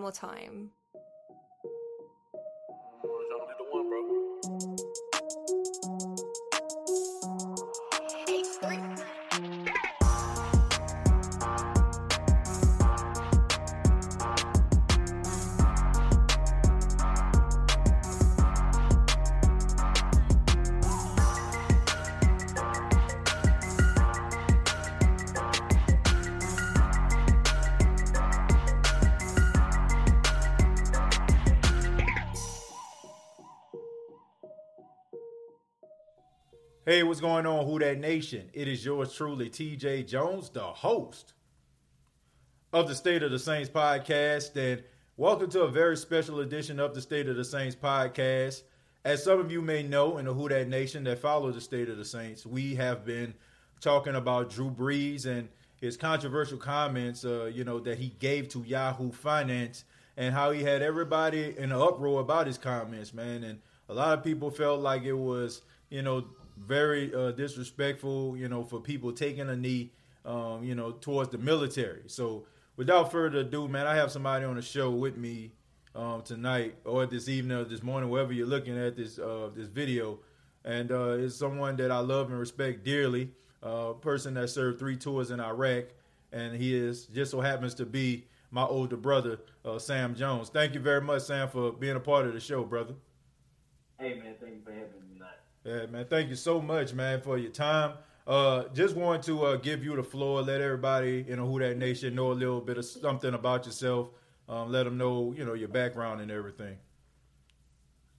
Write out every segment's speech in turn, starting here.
more time. Hey, what's going on, Who That Nation? It is yours truly, TJ Jones, the host of the State of the Saints podcast. And welcome to a very special edition of the State of the Saints podcast. As some of you may know in the Who That Nation that follow the State of the Saints, we have been talking about Drew Brees and his controversial comments, uh, you know, that he gave to Yahoo Finance and how he had everybody in an uproar about his comments, man. And a lot of people felt like it was, you know, very uh, disrespectful, you know, for people taking a knee, um, you know, towards the military. So without further ado, man, I have somebody on the show with me um, tonight or this evening or this morning, wherever you're looking at this uh, this video, and uh, it's someone that I love and respect dearly. A person that served three tours in Iraq, and he is just so happens to be my older brother, uh, Sam Jones. Thank you very much, Sam, for being a part of the show, brother. Hey man, thank you for having me. Yeah, man. Thank you so much, man, for your time. Uh, just want to uh, give you the floor. Let everybody in a Who That Nation know a little bit of something about yourself. Um, let them know, you know, your background and everything.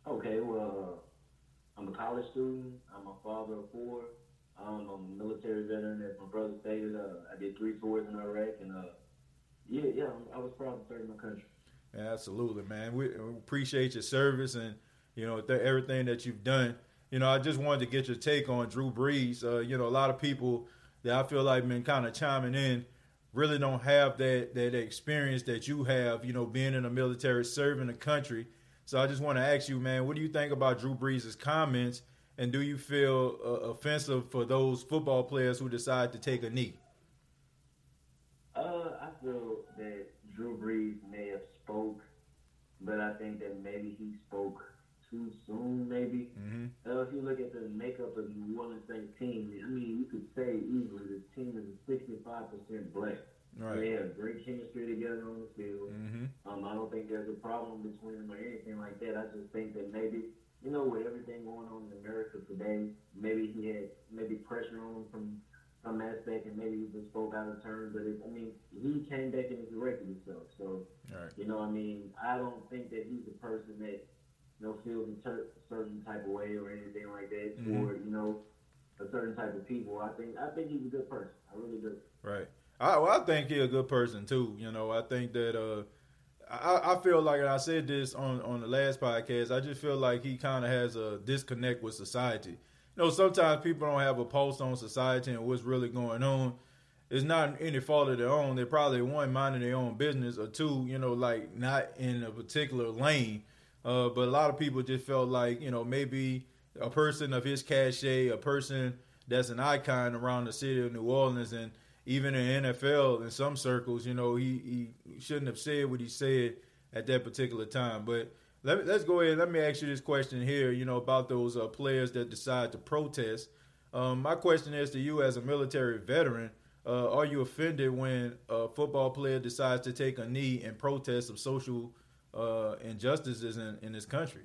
Okay, well, uh, I'm a college student. I'm a father of four. Um, I'm a military veteran, as my brother stated. Uh, I did three tours in Iraq, and uh, yeah, yeah, I was proud to serve my country. Yeah, absolutely, man. We, we appreciate your service and you know th- everything that you've done. You know, I just wanted to get your take on Drew Brees. Uh, you know, a lot of people that I feel like been kind of chiming in really don't have that that experience that you have. You know, being in the military, serving the country. So I just want to ask you, man, what do you think about Drew Brees' comments, and do you feel uh, offensive for those football players who decide to take a knee? Uh, I feel that Drew Brees may have spoke, but I think that maybe he spoke too soon, maybe. Mm-hmm. Uh, if you look at the makeup of the New Orleans Saints team, I mean, you could say easily this team is 65% black. Right. They have great chemistry together on the field. Mm-hmm. Um, I don't think there's a problem between them or anything like that. I just think that maybe, you know, with everything going on in America today, maybe he had maybe pressure on him from some aspect, and maybe he just spoke out of turn. But it, I mean, he came back and he corrected himself. So, Right. you know, I mean, I don't think that he's a person that you know feels a ter- certain type of way or anything like that Mhm. toward you know a certain type of people. I think I think he's a good person. I really do. Right. I, well, I think he's a good person too. You know, I think that uh, I, I feel like, and I said this on on the last podcast. I just feel like he kind of has a disconnect with society. You know, sometimes people don't have a pulse on society and what's really going on. It's not any fault of their own. They're probably one minding their own business, or two, you know, like not in a particular lane. Uh, but a lot of people just felt like, you know, maybe a person of his cachet, a person that's an icon around the city of New Orleans, and even in NFL in some circles, you know, he, he shouldn't have said what he said at that particular time. But let me, let's go ahead. Let me ask you this question here, you know, about those uh, players that decide to protest. Um, my question is to you as a military veteran. Uh, are you offended when a football player decides to take a knee in protest of social uh, injustices in, in this country?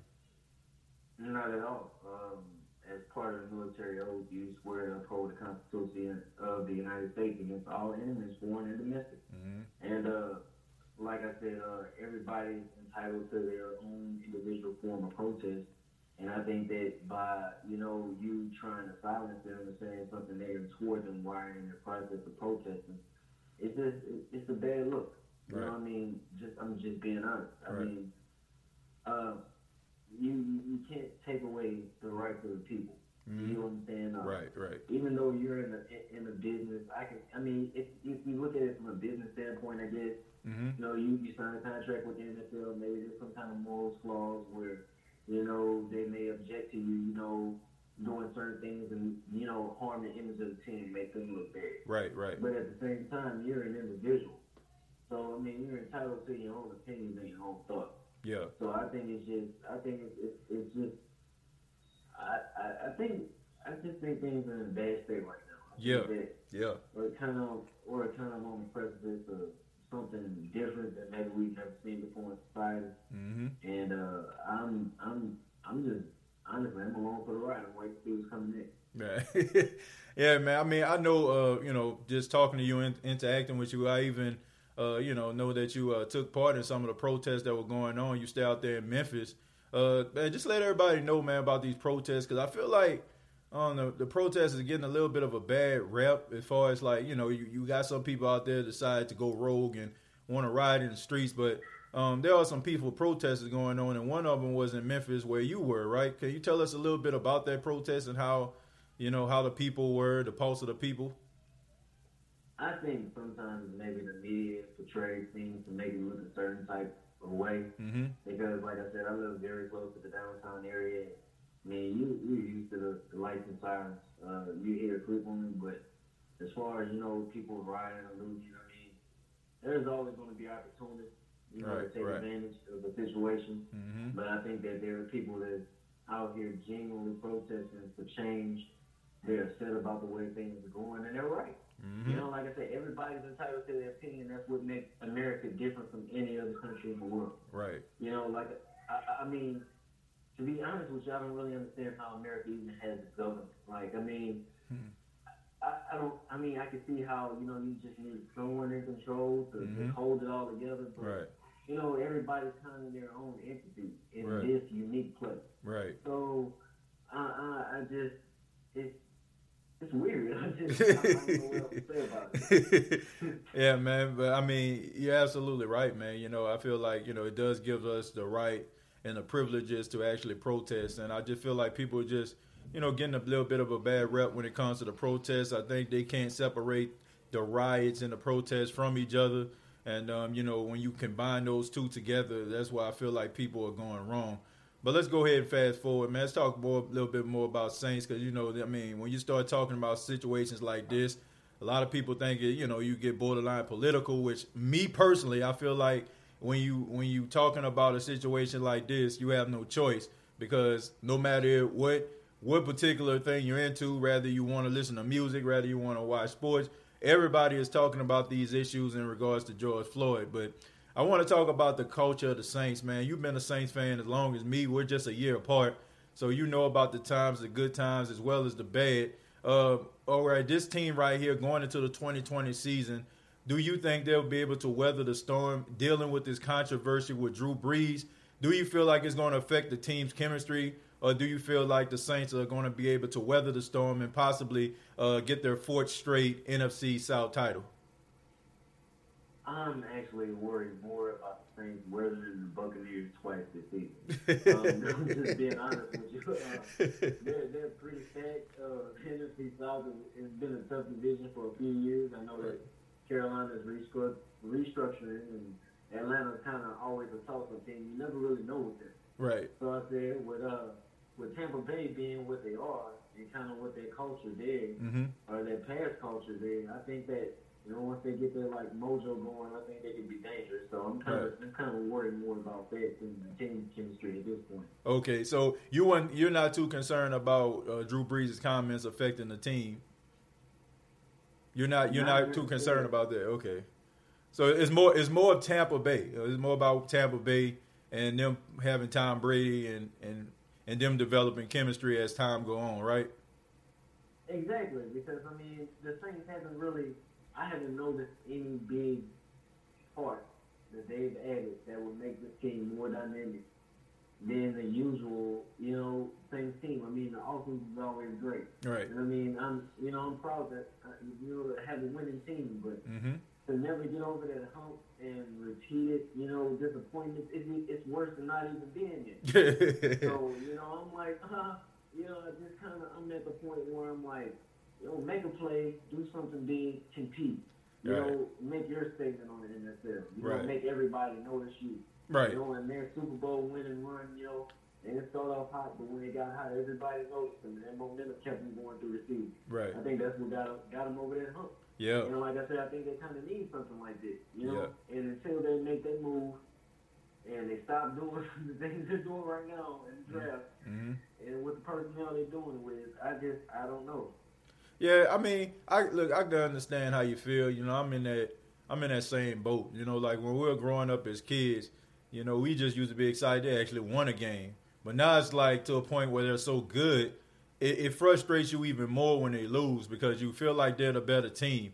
Not at all. Um, as part of the military oath, you swear to uphold the Constitution of the United States against all enemies, foreign and domestic. Mm-hmm. And uh, like I said, uh, everybody's entitled to their own individual form of protest. And I think that by you know you trying to silence them and saying something negative toward them while in the process of protesting, it's just it's a bad look. You know what I mean? Just I'm just being honest. I Right. mean, uh, you you can't take away the rights of the people. Mhm. You know what I'm saying? Uh, Right, right. even though you're in a in a business, I can. I mean, if if you look at it from a business standpoint, I guess Mm-hmm. you know you you sign a contract with the NFL. Maybe there's some kind of morals clause where you know they may object to you. You know, doing certain things and you know harm the image of the team, make them look bad. Right, right. But at the same time, you're an individual. So I mean, you're entitled to your own opinions and your own thoughts. Yeah. So I think it's just, I think it's, it's, it's just, I, I, I think, I just think things are in a bad state right now. I Yeah. Yeah. we're kind of, we're kind of on the precipice of something different that maybe we've never seen before in society. Mm-hmm. And uh, I'm, I'm, I'm just honestly, I'm along for the ride. I'm waiting to see what's coming next. Yeah. yeah, man. I mean, I know, uh, you know, just talking to you and interacting with you, I even, uh, you know, know that you uh, took part in some of the protests that were going on. You stay out there in Memphis. Uh, man, just let everybody know, man, about these protests because I feel like um, the, the protests is getting a little bit of a bad rep as far as like, you know, you, you got some people out there decide to go rogue and want to ride in the streets, but um, there are some peaceful protests going on, and one of them was in Memphis where you were, right? Can you tell us a little bit about that protest and how, you know, how the people were, the pulse of the people? I think sometimes maybe the media portrays things to make it look a certain type of way. Mm-hmm. Because, like I said, I live very close to the downtown area. I mean, you you're used to the, the lights and sirens. Uh, you hear frequently, but as far as you know, people riding or losing, I mean, there's always going to be opportunists, you know, Right, to take right. advantage of the situation. Mm-hmm. But I think that there are people that out here genuinely protesting for change. They're upset about the way things are going, and they're right. Mm-hmm. You know, like I said, everybody's entitled to their opinion. That's what makes America different from any other country in the world. Right. You know, like I, I mean, to be honest with you, I don't really understand how America even has its government. Like, I mean, Hmm. I, I don't. I mean, I can see how you know you just need someone in control to, Mhm. to hold it all together. But Right. you know, everybody's kind of their own entity in Right. this unique place. Right. So, I, I, I just it's it's weird. Just I, I don't know what else to say about it. yeah, man. But I mean, you're absolutely right, man. You know, I feel like you know it does give us the right and the privileges to actually protest, and I just feel like people are just you know getting a little bit of a bad rep when it comes to the protests. I think they can't separate the riots and the protests from each other, and um, you know when you combine those two together, that's why I feel like people are going wrong. But let's go ahead and fast forward, man. Let's talk more, a little bit more about Saints because you know, I mean, when you start talking about situations like this, a lot of people think you know you get borderline political. Which me personally, I feel like when you when you talking about a situation like this, you have no choice because no matter what what particular thing you're into, rather you want to listen to music, rather you want to watch sports, everybody is talking about these issues in regards to George Floyd. But I want to talk about the culture of the Saints, man. You've been a Saints fan as long as me. We're just a year apart, so you know about the times, the good times as well as the bad. Uh, all right, this team right here going into the 2020 season, do you think they'll be able to weather the storm dealing with this controversy with Drew Brees? Do you feel like it's going to affect the team's chemistry, or do you feel like the Saints are going to be able to weather the storm and possibly uh, get their fourth straight NFC South title? I'm actually worried more about the Saints weathering the Buccaneers twice this season. um, I'm just being honest with you. Uh, they're, they're pretty stacked. Uh, NFC South has, been a tough division for a few years. I know that Carolina's restruct, restructuring and Atlanta's kind of always a toss-up team. You never really know with them. right. So I said with uh with Tampa Bay being what they are and kind of what their culture did Mm-hmm. or their past culture did, I think that you know once they get their like mojo going, I think they can be dangerous. So I'm kind of I'm kind of worried more about that than the team chemistry at this point. Okay, so you want you're not too concerned about uh, Drew Brees' comments affecting the team. You're not you're Not not too concerned about that. Okay, so it's more it's more of Tampa Bay. It's more about Tampa Bay and them having Tom Brady and and and them developing chemistry as time go on, right? Exactly, because I mean the Saints haven't really I haven't noticed any big part that they've added that would make the team more dynamic than the usual, you know, Saints team. I mean the offense is always great. Right. And I mean, I'm you know I'm proud that uh, you know have a winning team, but Mm-hmm. to never get over that hump and repeat it, you know, disappointment, it, it's worse than not even being there. So you know, I'm like, uh, you know, I just kind of I'm at the point where I'm like, you know, make a play, do something big, compete. You Right. know, make your statement on the NFL. You Right. know, make everybody notice you. right. You know, and their Super Bowl winning run, you know, they didn't start off hot, but when they got hot, everybody noticed them, and that momentum kept them going through the season. Right. I think that's what got got them over that hump. Yeah. You know, like I said, I think they kind of need something like this. You know, and until they make that move, and they stop doing the things they're doing right now in the draft, mm-hmm. and with the personnel they're doing with, I just I don't know. Yeah, I mean, I look, I can understand how you feel. You know, I'm in that, I'm in that same boat. You know, like when we were growing up as kids, you know, we just used to be excited to actually won a game. But now it's like to a point where they're so good, it, it frustrates you even more when they lose because you feel like they're the better team.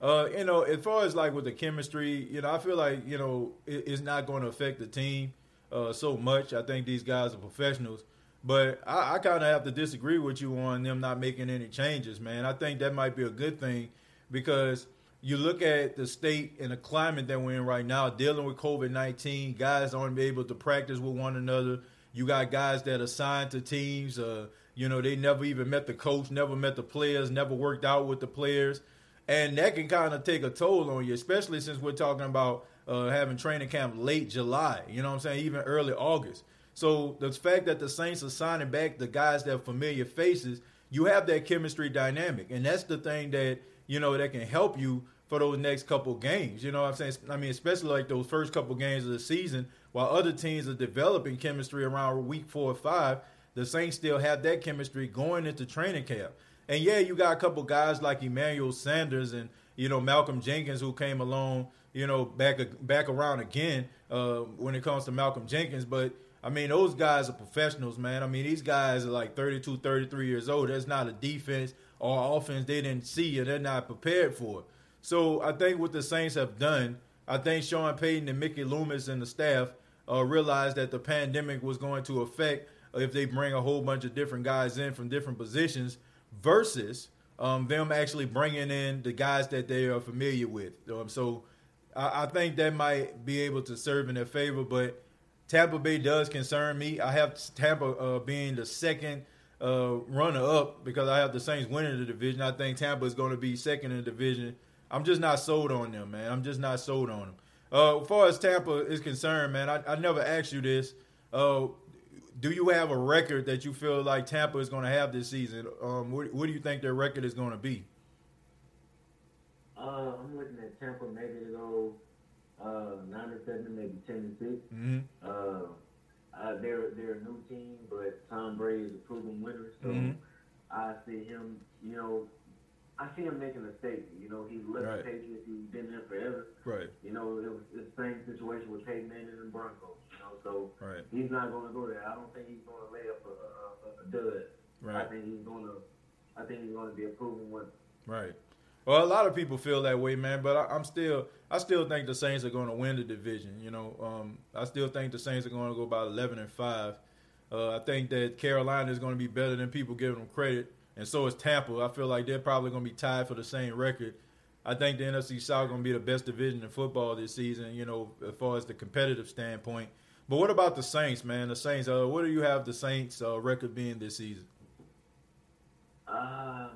Uh, you know, as far as like with the chemistry, you know, I feel like you know it, it's not going to affect the team uh, so much. I think these guys are professionals, but I, I kind of have to disagree with you on them not making any changes, man. I think that might be a good thing because you look at the state and the climate that we're in right now, dealing with COVID nineteen. Guys aren't able to practice with one another. You got guys that are signed to teams. Uh, you know, they never even met the coach, never met the players, never worked out with the players and that can kind of take a toll on you, especially since we're talking about uh, having training camp late July. You know what I'm saying? Even early August. So the fact that the Saints are signing back the guys that are familiar faces, you have that chemistry dynamic, and that's the thing that you know that can help you for those next couple games. You know what I'm saying? I mean, especially like those first couple games of the season, while other teams are developing chemistry around week four or five, the Saints still have that chemistry going into training camp. And yeah, you got a couple guys like Emmanuel Sanders and you know Malcolm Jenkins who came along, you know, back back around again uh, when it comes to Malcolm Jenkins. But I mean, those guys are professionals, man. I mean, these guys are like 32, 33 years old. That's not a defense or offense they didn't see or they're not prepared for. So I think what the Saints have done, I think Sean Payton and Mickey Loomis and the staff uh, realized that the pandemic was going to affect if they bring a whole bunch of different guys in from different positions versus um, them actually bringing in the guys that they are familiar with. Um, so I, I, think that might be able to serve in their favor. But Tampa Bay does concern me. I have Tampa uh, being the second uh, runner up because I have the Saints winning the division. I think Tampa is going to be second in the division. I'm just not sold on them, man. I'm just not sold on them. Uh, as far as Tampa is concerned, man, I, I never asked you this. Uh, do you have a record that you feel like Tampa is going to have this season? Um, what, what, do you think their record is going to be? Uh, I'm looking at Tampa maybe to go uh, nine to seven, maybe ten to 6 mm-hmm. uh, uh, they're they're a new team, but Tom Brady is a proven winner, so mm-hmm. I see him. You know, I see him making a statement. You know, he left right. the Patriots. He's been there forever. Right. You know, it was the same situation with Peyton Manning and Broncos. You know, so right. he's not going to go there. I don't think he's going to lay up a, a, a dud. Right. I think he's going to. I think he's going to be a proven winner. Right. Well, a lot of people feel that way, man. But I, am still, I still think the Saints are going to win the division. You know, um, I still think the Saints are going to go about 11 and five. Uh, I think that Carolina is going to be better than people give them credit and so is Tampa. I feel like they're probably going to be tied for the same record. I think the NFC South going to be the best division in football this season. You know, as far as the competitive standpoint. But what about the Saints, man? The Saints. Uh, what do you have the Saints uh, record being this season? Uh,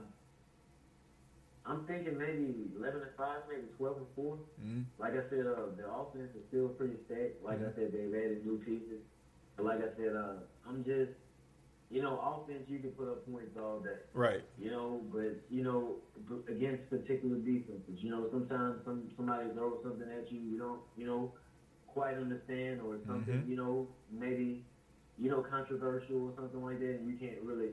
I'm thinking maybe 11 and five, maybe 12 and 4 mm-hmm. Like I said, uh, the offense is still pretty stacked. Like mm-hmm. I said, they've added new pieces. But like I said, uh, I'm just you know, offense you can put up points all day. Right. You know, but you know, against particular defenses, you know, sometimes some somebody throws something at you, you don't, you know, quite understand, or something, mm-hmm. you know, maybe, you know, controversial or something like that, and you can't really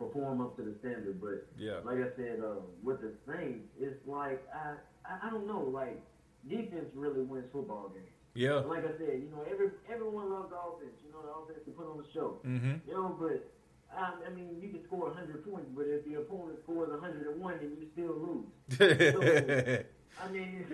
perform up to the standard. But yeah, like I said, uh, with the Saints, it's like I, I, I don't know, like defense really wins football games. Yeah. Like I said, you know, every everyone loves offense. You know, the offense to put on the show. Mm-hmm. You know, but I, I mean, you can score 100 points, but if the opponent scores 101, then you still lose. so, I mean,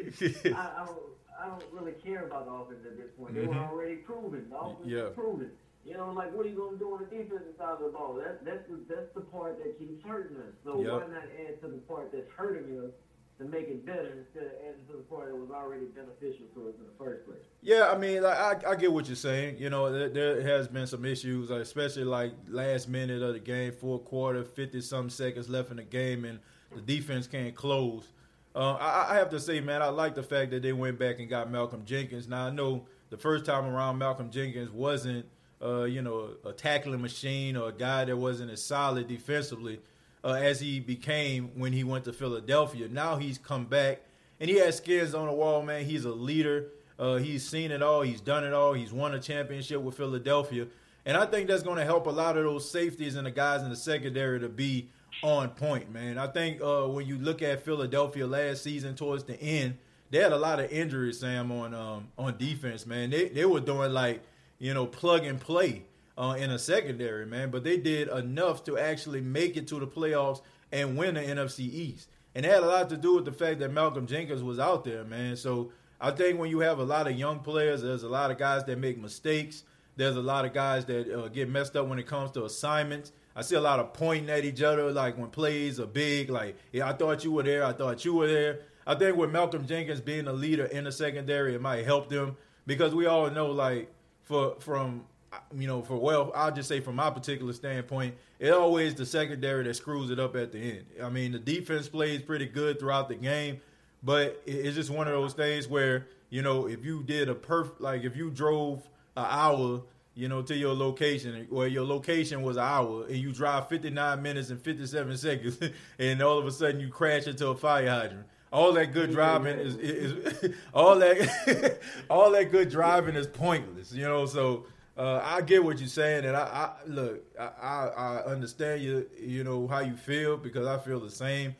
I, I, don't, I don't really care about the offense at this point. They mm-hmm. were already proven. The offense yeah. is proven. You know, like what are you going to do on the defensive side of the ball? That, that's the, that's the part that keeps hurting us. So yep. why not add to the part that's hurting us to make it better instead of adding to the part that was already beneficial to us in the first place. Yeah, I mean, like, I, I get what you're saying. You know, there, there has been some issues, especially like last minute of the game, fourth quarter, fifty some seconds left in the game, and the defense can't close. Uh, I, I have to say, man, I like the fact that they went back and got Malcolm Jenkins. Now I know the first time around, Malcolm Jenkins wasn't, uh, you know, a tackling machine or a guy that wasn't as solid defensively uh, as he became when he went to Philadelphia. Now he's come back and he has skins on the wall, man. He's a leader. Uh, he's seen it all. He's done it all. He's won a championship with Philadelphia. And I think that's going to help a lot of those safeties and the guys in the secondary to be on point, man. I think uh, when you look at Philadelphia last season towards the end, they had a lot of injuries, Sam, on um, on defense, man. They they were doing like you know plug and play uh, in a secondary, man. But they did enough to actually make it to the playoffs and win the NFC East. And that had a lot to do with the fact that Malcolm Jenkins was out there, man. So I think when you have a lot of young players, there's a lot of guys that make mistakes. There's a lot of guys that uh, get messed up when it comes to assignments. I see a lot of pointing at each other, like when plays are big, like, yeah, I thought you were there, I thought you were there. I think with Malcolm Jenkins being a leader in the secondary, it might help them because we all know, like, for from you know, for well, I'll just say from my particular standpoint, it always the secondary that screws it up at the end. I mean, the defense plays pretty good throughout the game, but it's just one of those things where you know, if you did a perf, like if you drove an hour, you know, to your location, where your location was an hour, and you drive 59 minutes and 57 seconds, and all of a sudden you crash into a fire hydrant all that good driving is, is, is all that all that good driving is pointless, you know. So uh, I get what you're saying, and I, I look, I, I, understand you, you know how you feel because I feel the same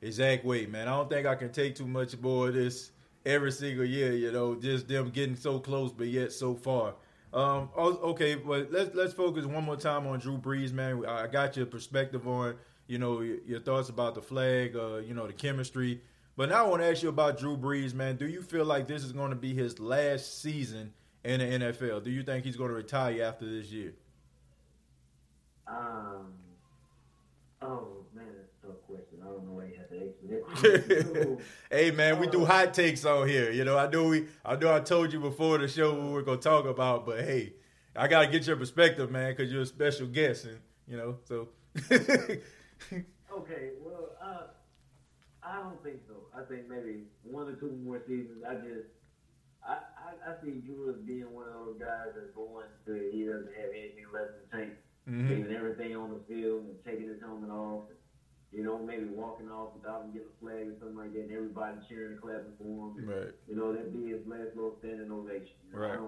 exact way, man. I don't think I can take too much more of this every single year, you know, just them getting so close but yet so far. Um, okay, but let's let's focus one more time on Drew Brees, man. I got your perspective on, you know, your, your thoughts about the flag, uh, you know, the chemistry. But now I want to ask you about Drew Brees, man. Do you feel like this is going to be his last season in the NFL? Do you think he's going to retire after this year? Um. Oh man, that's a tough question. I don't know why you have to ask me that hey man, we do hot takes on here. You know, I know we, I know I told you before the show what we are gonna talk about, but hey, I gotta get your perspective, man, because you're a special guest, and you know, so. okay, well, uh, I don't think so. I think maybe one or two more seasons. I just I, I, I see as being one of those guys that's going to he doesn't have anything left in the tank, mm-hmm. leaving everything on the field and taking his helmet off. And, you know, maybe walking off without him getting a flag or something like that, and everybody cheering and clapping for him. Right. You know, that'd be his last little standing ovation. You know, right. I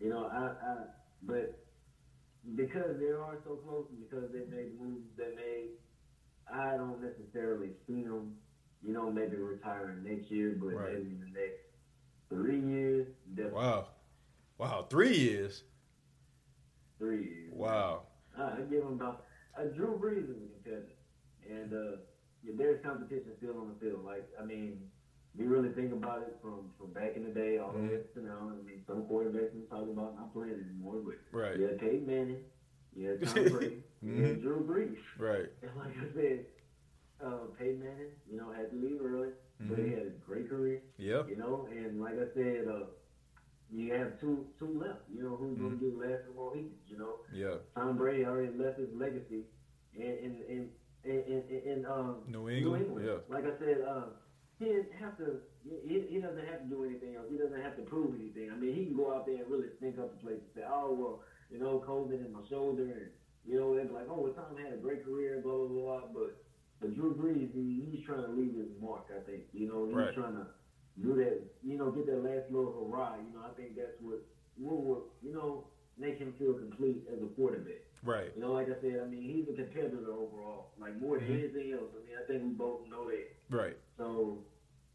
you know, I, I, but because they are so close and because they made moves they made, I don't necessarily see them, you know, maybe retiring next year, but right. maybe the next Three years, definitely. Wow. Wow, three years. Three years. Wow. I give him about uh, Drew Brees is a contender, and uh, yeah, there's competition still on the field. Like I mean, we really think about it from from back in the day all the way to now. I mean, some quarterbacks we talking about not playing anymore, but right. yeah, Peyton Manning, yeah, Tom Brady, mm-hmm. yeah, Drew Brees, right. And like I said, uh, Peyton Manning, you know, had to leave early. Mm-hmm. But he had a great career. Yeah. You know, and like I said, uh, you have two two left. You know, who's mm-hmm. gonna get last of all Heat, you know? Yeah. Tom Brady already left his legacy in in in in, in, in um, New England. New England. Yeah. Like I said, uh, he didn't have to. He, he doesn't have to do anything else. He doesn't have to prove anything. I mean, he can go out there and really stink up the place and say, "Oh well, you know, COVID in my shoulder," and you know, they're like, "Oh, well, Tom had a great career," blah blah blah. But but Drew Brees, he, he's trying to leave his mark. I think you know he's right. trying to do that. You know, get that last little hurrah. You know, I think that's what will you know make him feel complete as a quarterback. Right. You know, like I said, I mean, he's a competitor overall. Like more than mm-hmm. anything else. I mean, I think we both know that. Right. So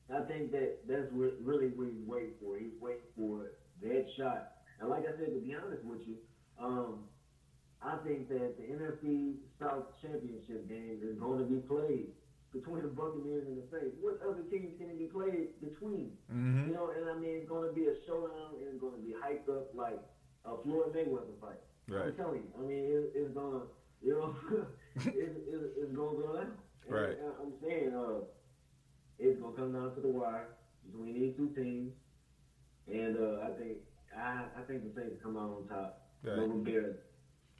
I think that that's what really what he's waiting for. He's waiting for that shot. And like I said, to be honest with you, um, I think that the NFC South Championship game is going to be played between the Buccaneers and the Saints. What other teams can it be played between? Mm-hmm. You know, and I mean, it's going to be a showdown and it's going to be hyped up like a Floyd Mayweather fight. Right. I'm telling you. I mean, it, it's going to, you know, it, it, it's going to go down. Right. I'm saying, uh, it's going to come down to the wire between these two teams. And uh, I think I, I think the Saints come out on top. Right. Over Bears.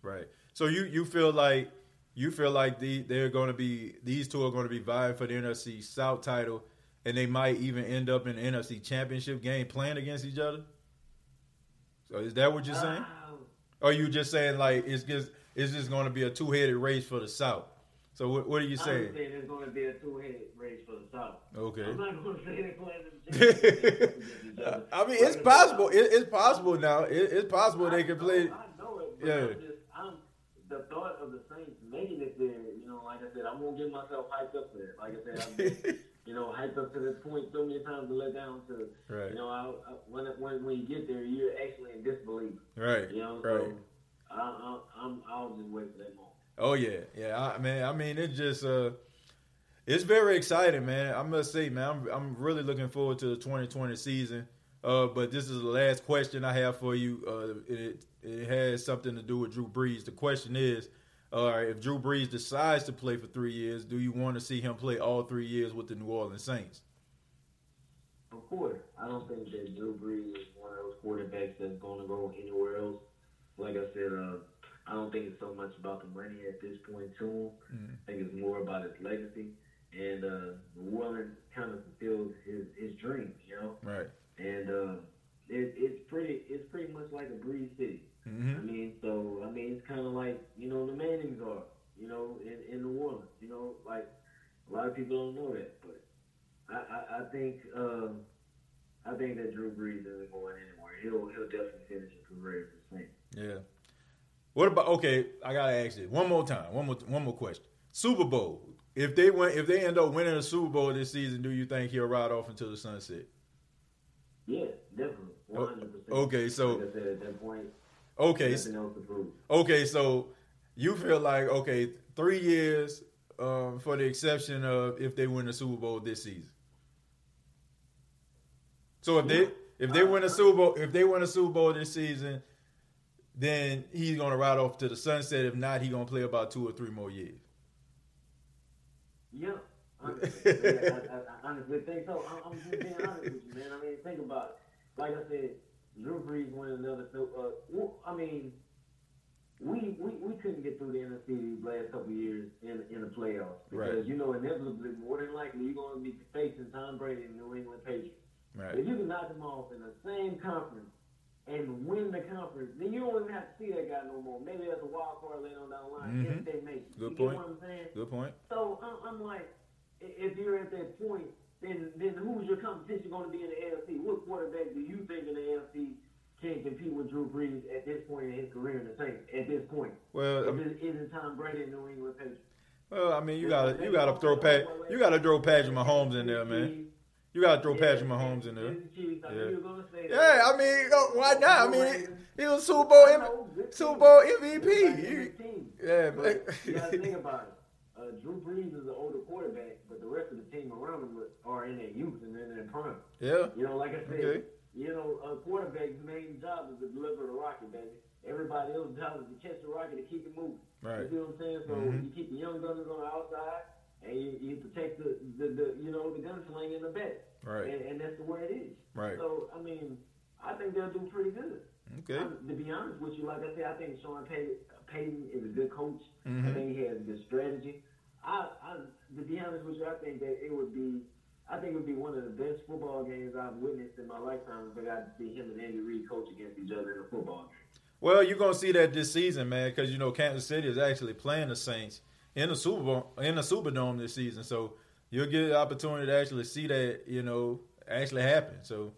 Right. So you you feel like you feel like the they're going to be these two are going to be vying for the NFC South title, and they might even end up in the NFC Championship game playing against each other. So is that what you're saying? Uh, or are you just saying like it's just it's just going to be a two headed race for the South? So what, what are you saying? I'm saying it's going to be a two-headed race for the South. Okay. I'm not going to say they're playing them. I mean, it's possible. It, it's possible now. It, it's possible they can play. I know it. Yeah. I'm just, I'm the thought of the Saints making it there. You know, like I said, I'm gonna get myself hyped up for it. Like I said, I've been, you know, hyped up to this point so many times to let down to. Right. You know, I, I, when when when you get there, you're actually in disbelief. Right. You know, Right. so I, I, I'm I'll just wait for that moment. Oh yeah, yeah. I man, I mean, it's just uh, it's very exciting, man. I must say, man, I'm I'm really looking forward to the 2020 season. Uh, but this is the last question I have for you. Uh, it it has something to do with Drew Brees. The question is, uh, if Drew Brees decides to play for three years, do you want to see him play all three years with the New Orleans Saints? Of course, I don't think that Drew Brees is one of those quarterbacks that's going to go anywhere else. Like I said, uh, I don't think it's so much about the money at this point to him. I think it's more about his legacy. And uh, New Orleans kind of fulfills his, his dreams, you know. Right. And uh, it, it's pretty it's pretty much like a Breeze City. I Mm-hmm. mean, so I mean, it's kind of like you know the Mannings are, you know, in, in New Orleans. You know, like a lot of people don't know that, but I I, I think um, I think that Drew Brees isn't going anywhere. He'll he'll definitely finish his career as a Saint. Yeah. What about okay? I gotta ask you one more time. One more one more question. Super Bowl. If they win, if they end up winning a Super Bowl this season, do you think he'll ride off into the sunset? Yeah, definitely, one hundred percent. okay, so- like I said, at that point, Okay, okay. So you feel like okay, three years um, for the exception of if they win the Super Bowl this season. So if they if they win a Super Bowl if they win a Super Bowl this season, then he's gonna ride off to the sunset. If not, he's gonna play about two or three more years. Yeah. Honestly, yeah, I, I honestly think so. I'm, I'm just being honest with you, man. I mean, think about it. Like I said, Drew Brees won another. Uh, I mean, we, we we couldn't get through the NFC these last couple of years in in the playoffs because Right. you know inevitably, more than likely, you're going to be facing Tom Brady and New England Patriots. Right. If you can knock them off in the same conference and win the conference, then you don't even have to see that guy no more. Maybe there's a wild card later on down the line Mhm. if they make it. Good you point. Get what I'm saying? Good point. So I'm, I'm like, if you're at that point, then then who's your competition going to be in the AFC? What quarterback do you think in the AFC can compete with Drew Brees at this point in his career in the Saints? At this point, Well, um, isn't Tom Brady in New England Patriots? well, I mean, you gotta you gotta throw Pat you gotta throw Patrick Mahomes in there, man. You gotta throw Patrick Mahomes in there. Yeah. Yeah, I mean, oh, why not? I mean, he, was Super Bowl M- Super Bowl MVP. Yeah, But you gotta think about it. Uh, Drew Brees is an older quarterback, rest of the team around him are in their youth and in their prime. yeah, You know, like I said, Okay. you know, a quarterback's main job is to deliver the rocket, baby. Everybody else's job is to catch the rocket and keep it moving. right. You see what I'm saying? So Mhm. you keep the young gunners on the outside, and you, you protect the, the, the you know the gunslinger in the back, Right, and, and that's the way it is. right. So I mean, I think they'll do pretty good. Okay. I'm- to be honest with you, like I said, I think Sean Pay- Payton is a good coach. I Mhm. think he has a good strategy. I, I, to be honest with you, I think that it would be, I think it would be one of the best football games I've witnessed in my lifetime if I got to see him and Andy Reid coach against each other in a football game. Well, you're gonna see that this season, man, because you know Kansas City is actually playing the Saints in the Super Bowl in the Superdome this season, so you'll get the opportunity to actually see that, you know, actually happen. So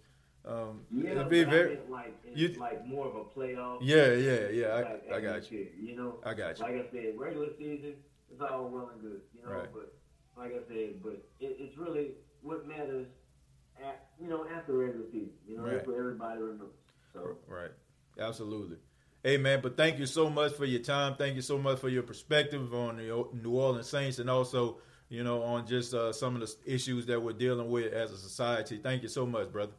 um, Yeah, it'll be very. I like it's you- like more of a playoff. Yeah, yeah, yeah. like I, I got you. atmosphere, You know, I got you. like I said, regular season it's all well and good. You know, Right. but like I said, but it, it's really what matters. At, you know, after regular season, you know, Right. that's what everybody remembers. So. Right. Absolutely. Hey man, but thank you so much for your time. Thank you so much for your perspective on the New Orleans Saints and also, you know, on just uh, some of the issues that we're dealing with as a society. Thank you so much, brother.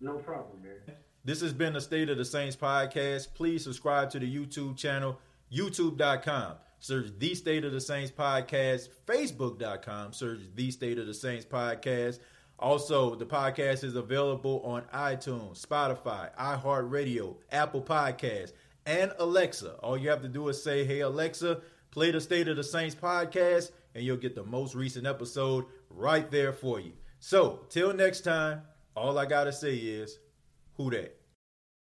No problem, man. This has been the State of the Saints podcast. Please subscribe to the YouTube channel, youtube.com. Search The State of the Saints podcast, facebook.com. Search The State of the Saints podcast. Also, the podcast is available on iTunes, Spotify, iHeartRadio, Apple Podcasts, and Alexa. All you have to do is say, Hey, Alexa, play the State of the Saints podcast, and you'll get the most recent episode right there for you. So, till next time, all I got to say is, who that?